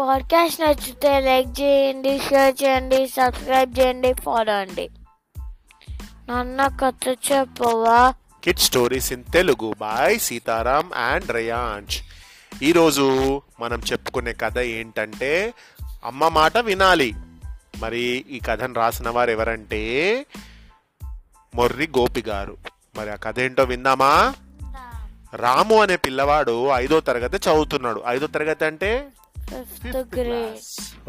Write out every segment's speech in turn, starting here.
Podcast నచ్చితే like చేయండి share చేయండి సబ్స్క్రైబ్ చేయండి ఫాలో అండి. నాన్న కథ చెప్పవా? Kid stories in Telugu boy Sitaram and Rayansh ఈరోజు మనం చెప్పుకునే కథ ఏంటంటే అమ్మ మాట వినాలి. మరి ఈ కథను రాసిన వారు ఎవరంటే మొర్రి గోపి గారు. మరి ఆ కథ ఏంటో విందామా? రాము అనే పిల్లవాడు ఐదో తరగతి చదువుతున్నాడు. ఐదో తరగతి అంటే?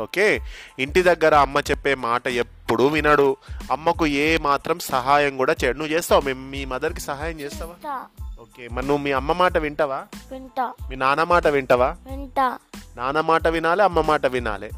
ఓకే. ఇంటి దగ్గర అమ్మ చెప్పే మాట ఎప్పుడు వినడు. అమ్మకు ఏ మాత్రం సహాయం కూడా చేయడు. నువ్వు చేస్తావు? మీ మీ మదర్కి సహాయం చేస్తావా? ఓకే. మరి నువ్వు మీ అమ్మ మాట వింటావా? వింటా. మీ నాన్న మాట వింటావా? వింటా. నాన్న మాట వినాలి అమ్మ మాట వినాలి.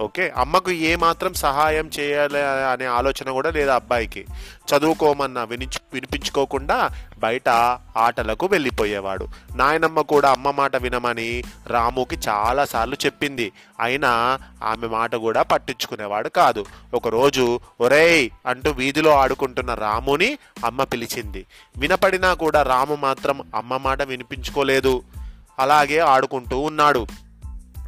ఓకే అమ్మకు ఏ మాత్రం సహాయం చేయాలి అనే ఆలోచన కూడా లేదు అబ్బాయికి. చదువుకోమన్నా విని వినిపించుకోకుండా బయట ఆటలకు వెళ్ళిపోయేవాడు. నాయనమ్మ కూడా అమ్మ మాట వినమని రాముకి చాలాసార్లు చెప్పింది. అయినా ఆమె మాట కూడా పట్టించుకునేవాడు కాదు. ఒకరోజు ఒరేయ్ అంటూ వీధిలో ఆడుకుంటున్న రాముని అమ్మ పిలిచింది. వినపడినా కూడా రాము మాత్రం అమ్మ మాట వినిపించుకోలేదు. అలాగే ఆడుకుంటూ ఉన్నాడు.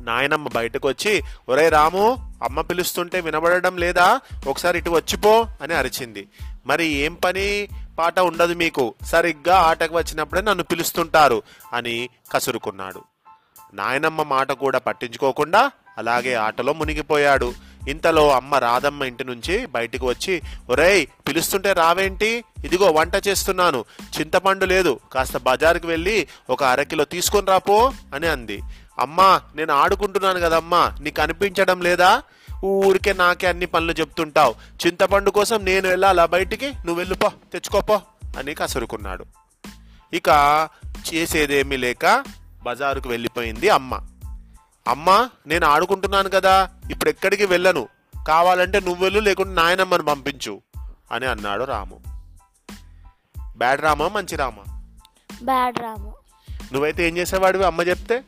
నాయనమ్మ బయటకు వచ్చి ఒరే రాము అమ్మ పిలుస్తుంటే వినబడడం లేదా? ఒకసారి ఇటు వచ్చిపో అని అరిచింది. మరి ఏం పని? పాట ఉండదు మీకు. సరిగ్గా ఆటకు వచ్చినప్పుడే నన్ను పిలుస్తుంటారు అని కసురుకున్నాడు. నాయనమ్మ మాట కూడా పట్టించుకోకుండా అలాగే ఆటలో మునిగిపోయాడు. ఇంతలో అమ్మ రాధమ్మ ఇంటి నుంచి బయటికి వచ్చి ఒరేయ్ పిలుస్తుంటే రావేంటి? ఇదిగో వంట చేస్తున్నాను. చింతపండు లేదు. కాస్త బజారుకి వెళ్ళి ఒక అరకిలో తీసుకొని రాపో అని అంది. అమ్మా నేను ఆడుకుంటున్నాను కదమ్మా నీకు అనిపించడం లేదా? ఊరికే నాకే అన్ని పనులు చెప్తుంటావు. చింతపండు కోసం నేను వెళ్ళాలా బయటికి? నువ్వు వెళ్ళిపో తెచ్చుకోపో అని కసురుకున్నాడు. ఇక చేసేదేమీ లేక బజారుకు వెళ్ళిపోయింది అమ్మ. అమ్మ నేను ఆడుకుంటున్నాను కదా ఇప్పుడు ఎక్కడికి వెళ్ళను? కావాలంటే నువ్వు వెళ్ళు లేకుంటే నాయనమ్మని పంపించు అని అన్నాడు రాము. బ్యాడ్ రామా మంచి రామా? బ్యాడ్ రాము. నువ్వైతే ఏం చేసేవాడివి? అమ్మ చెప్తే?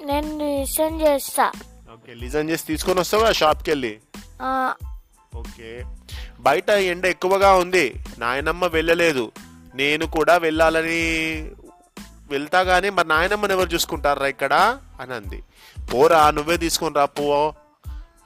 నేను లిసన్ చేస్తా. ఓకే లిజన్ చేసి తీసుకొని వస్తావా షాప్కి వెళ్ళి ఆ, ఓకే. బయట ఎండ ఎక్కువగా ఉంది. నాయనమ్మ వెళ్ళలేదు. నేను కూడా వెళ్ళాలని వెళ్తా గానీ మరి నాయనమ్మని ఎవరు చూసుకుంటారా ఇక్కడ? అని అంది. పోరా నువ్వే తీసుకొని రా పో.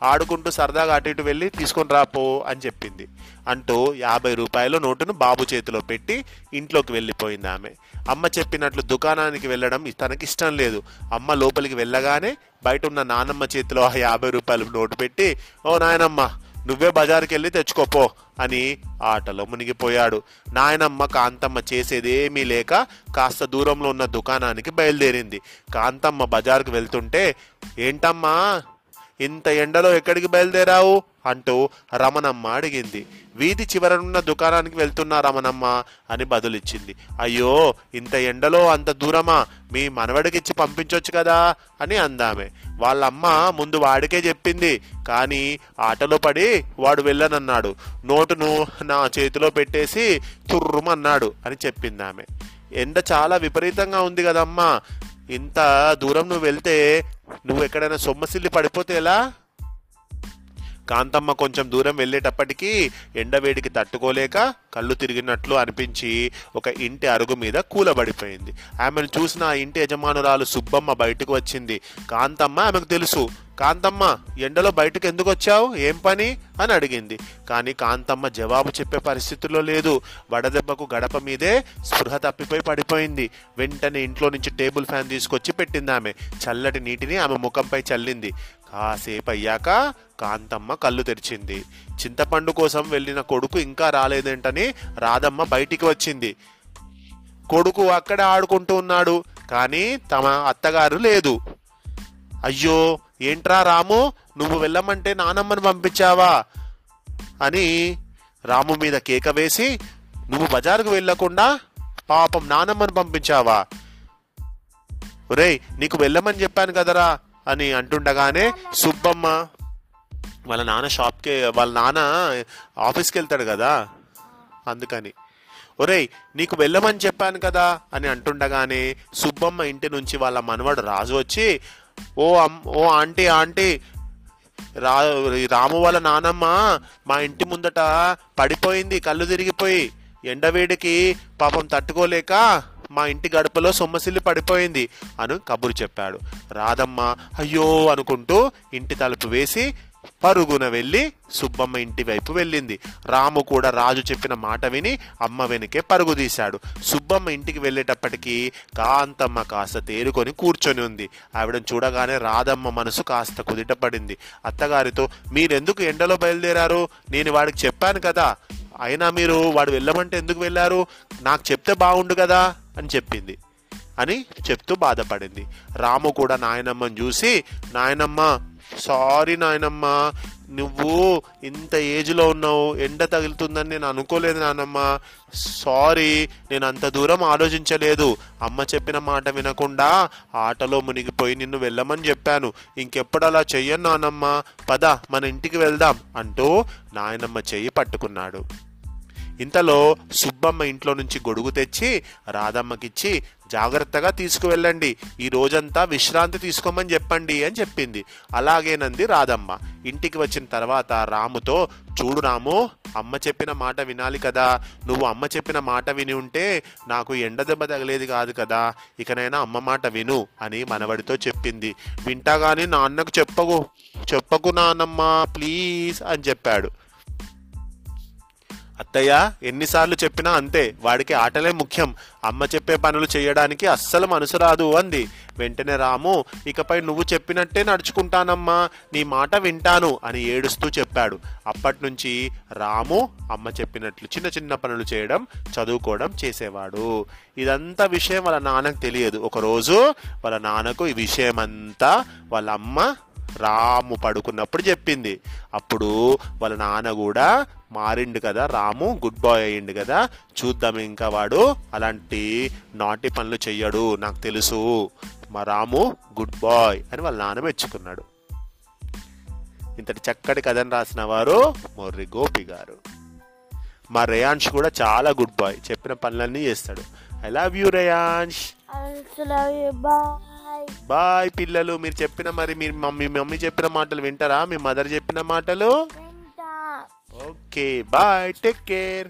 ఆడుకుంటూ సరదాగా అటు ఇటు వెళ్ళి తీసుకొని రాపో అని చెప్పింది. అంటూ యాభై రూపాయల నోటును బాబు చేతిలో పెట్టి ఇంట్లోకి వెళ్ళిపోయింది ఆమె. అమ్మ చెప్పినట్లు దుకాణానికి వెళ్ళడం తనకి ఇష్టం లేదు. అమ్మ లోపలికి వెళ్ళగానే బయట ఉన్న నానమ్మ చేతిలో ఆ యాభై రూపాయలు నోటు పెట్టి ఓ నాయనమ్మ నువ్వే బజార్కి వెళ్ళి తెచ్చుకోపో అని ఆటలో మునిగిపోయాడు. నాయనమ్మ కాంతమ్మ చేసేదేమీ లేక కాస్త దూరంలో ఉన్న దుకాణానికి బయలుదేరింది. కాంతమ్మ బజారుకు వెళ్తుంటే ఏంటమ్మా ఇంత ఎండలో ఎక్కడికి బయలుదేరావు? అంటూ రమణమ్మ అడిగింది. వీధి చివరనున్న దుకాణానికి వెళ్తున్నా రమణమ్మ అని బదులిచ్చింది. అయ్యో ఇంత ఎండలో అంత దూరమా? మీ మనవడికిచ్చి పంపించవచ్చు కదా? అని అందామె. వాళ్ళమ్మ ముందు వాడికే చెప్పింది. కానీ ఆటలో పడి వాడు వెళ్ళనన్నాడు. నోటును నా చేతిలో పెట్టేసి తుర్రుమన్నాడు అని చెప్పిందామె. ఎండ చాలా విపరీతంగా ఉంది కదమ్మా. ఇంత దూరం నువ్వు వెళ్తే నువ్వు ఎక్కడైనా సొమ్మసిల్లి పడిపోతే ఎలా? కాంతమ్మ కొంచెం దూరం వెళ్ళేటప్పటికీ ఎండవేడికి తట్టుకోలేక కళ్ళు తిరిగినట్లు అనిపించి ఒక ఇంటి అరుగు మీద కూలబడిపోయింది. ఆమెను చూసిన ఆ ఇంటి యజమానురాలు సుబ్బమ్మ బయటకు వచ్చింది. కాంతమ్మ ఆమెకు తెలుసు. కాంతమ్మ ఎండలో బయటకు ఎందుకు వచ్చావు? ఏం పని? అని అడిగింది. కానీ కాంతమ్మ జవాబు చెప్పే పరిస్థితిలో లేదు. వడదెబ్బకు గడప మీదే స్పృహ తప్పిపోయి పడిపోయింది. వెంటనే ఇంట్లో నుంచి టేబుల్ ఫ్యాన్ తీసుకొచ్చి పెట్టింది ఆమె. చల్లటి నీటిని ఆమె ముఖంపై చల్లింది. కాసేపు అయ్యాక కాంతమ్మ కళ్ళు తెరిచింది. చింతపండు కోసం వెళ్ళిన కొడుకు ఇంకా రాలేదేంటని రాధమ్మ బయటికి వచ్చింది. కొడుకు అక్కడే ఆడుకుంటూ ఉన్నాడు కానీ తమ అత్తగారు లేదు. అయ్యో ఏంట్రా రాము నువ్వు వెళ్ళమంటే నానమ్మని పంపించావా? అని రాము మీద కేక వేసి నువ్వు బజారుకు వెళ్ళకుండా పాపం నానమ్మని పంపించావా? ఒరేయ్ నీకు వెళ్ళమని చెప్పాను కదరా. అని అంటుండగానే సుబ్బమ్మ వాళ్ళ నాన్న షాప్కి వాళ్ళ నాన్న ఆఫీస్కి వెళ్తాడు కదా అందుకని. ఒరేయ్ నీకు వెళ్ళమని చెప్పాను కదా అని అంటుండగానే సుబ్బమ్మ ఇంటి నుంచి వాళ్ళ మనవడు రాజు వచ్చి ఓ అమ్ ఓ ఆంటీ ఆంటీ రా రాము వాళ్ళ నానమ్మ మా ఇంటి ముందట పడిపోయింది కళ్ళు తిరిగిపోయి ఎండవేడికి పాపం తట్టుకోలేక మా ఇంటి గడపలో సొమ్మసిల్లి పడిపోయింది అని కబురు చెప్పాడు. రాధమ్మ అయ్యో అనుకుంటూ ఇంటి తలుపు వేసి పరుగున వెళ్ళి సుబ్బమ్మ ఇంటి వైపు వెళ్ళింది. రాము కూడా రాజు చెప్పిన మాట విని అమ్మ వెనుకే పరుగు తీశాడు. సుబ్బమ్మ ఇంటికి వెళ్ళేటప్పటికీ కాంతమ్మ కాస్త తేరుకొని కూర్చొని ఉంది. ఆవిడని చూడగానే రాధమ్మ మనసు కాస్త కుదిటపడింది. అత్తగారితో మీరెందుకు ఎండలో బయలుదేరారు? నేను వాడికి చెప్పాను కదా. అయినా మీరు వాడు వెళ్ళమంటే ఎందుకు వెళ్ళారు? నాకు చెప్తే బాగుండు కదా అని చెప్పింది. అని చెప్తూ బాధపడింది. రాము కూడా నాయనమ్మని చూసి నాయనమ్మ సారీ నాయనమ్మ నువ్వు ఇంత ఏజ్లో ఉన్నావు ఎండ తగులుతుందని నేను అనుకోలేదు నానమ్మ. సారీ నేను అంత దూరం ఆలోచించలేదు. అమ్మ చెప్పిన మాట వినకుండా ఆటలో మునిగిపోయి నిన్ను వెళ్ళమని చెప్పాను. ఇంకెప్పుడు అలా చెయ్యను నానమ్మ? పద మన ఇంటికి వెళ్దాం అంటూ నాయనమ్మ చెయ్యి పట్టుకున్నాడు. ఇంతలో సుబ్బమ్మ ఇంట్లో నుంచి గొడుగు తెచ్చి రాధమ్మకిచ్చి జాగ్రత్తగా తీసుకువెళ్ళండి. ఈ రోజంతా విశ్రాంతి తీసుకోమని చెప్పండి అని చెప్పింది. అలాగేనంది రాధమ్మ. ఇంటికి వచ్చిన తర్వాత రాముతో చూడు రాము అమ్మ చెప్పిన మాట వినాలి కదా. నువ్వు అమ్మ చెప్పిన మాట విని ఉంటే నాకు ఎండ దెబ్బ తగిలేది కాదు కదా. ఇకనైనా అమ్మ మాట విను అని మనవడితో చెప్పింది. వింటా కానీ నాన్నకు చెప్పకు. చెప్పకు నాన్నమ్మ ప్లీజ్ అని చెప్పాడు. అత్తయ్య ఎన్నిసార్లు చెప్పినా అంతే వాడికి ఆటలే ముఖ్యం. అమ్మ చెప్పే పనులు చేయడానికి అస్సలు మనసు రాదు అంది. వెంటనే రాము ఇకపై నువ్వు చెప్పినట్టే నడుచుకుంటానమ్మా నీ మాట వింటాను అని ఏడుస్తూ చెప్పాడు. అప్పటి నుంచి రాము అమ్మ చెప్పినట్లు చిన్న చిన్న పనులు చేయడం చదువుకోవడం చేసేవాడు. ఇదంతా విషయం వాళ్ళ నాన్నకు తెలియదు. ఒకరోజు వాళ్ళ నాన్నకు ఈ విషయం అంతా వాళ్ళ అమ్మ రాము పడుకున్నప్పుడు చెప్పింది. అప్పుడు వాళ్ళ నాన్న కూడా మారిండు కదా రాము గుడ్ బాయ్ అయ్యిండు కదా చూద్దాం ఇంకా వాడు అలాంటి నాటి పనులు చెయ్యడు నాకు తెలుసు. మా రాము గుడ్ బాయ్ అని వాళ్ళ నాన్న మెచ్చుకున్నాడు. ఇంతటి చక్కటి కథను రాసిన వారు మొర్రి గోపి గారు. మా రేయాన్ష్ కూడా చాలా గుడ్ బాయ్ చెప్పిన పనులన్నీ చేస్తాడు. I love you Reyansh. Boy పిల్లలు మీరు చెప్పిన మరి మీరు మమ్మీ మమ్మీ చెప్పిన మాటలు వింటారా? మీ మదర్ చెప్పిన మాటలు? Okay bye take care.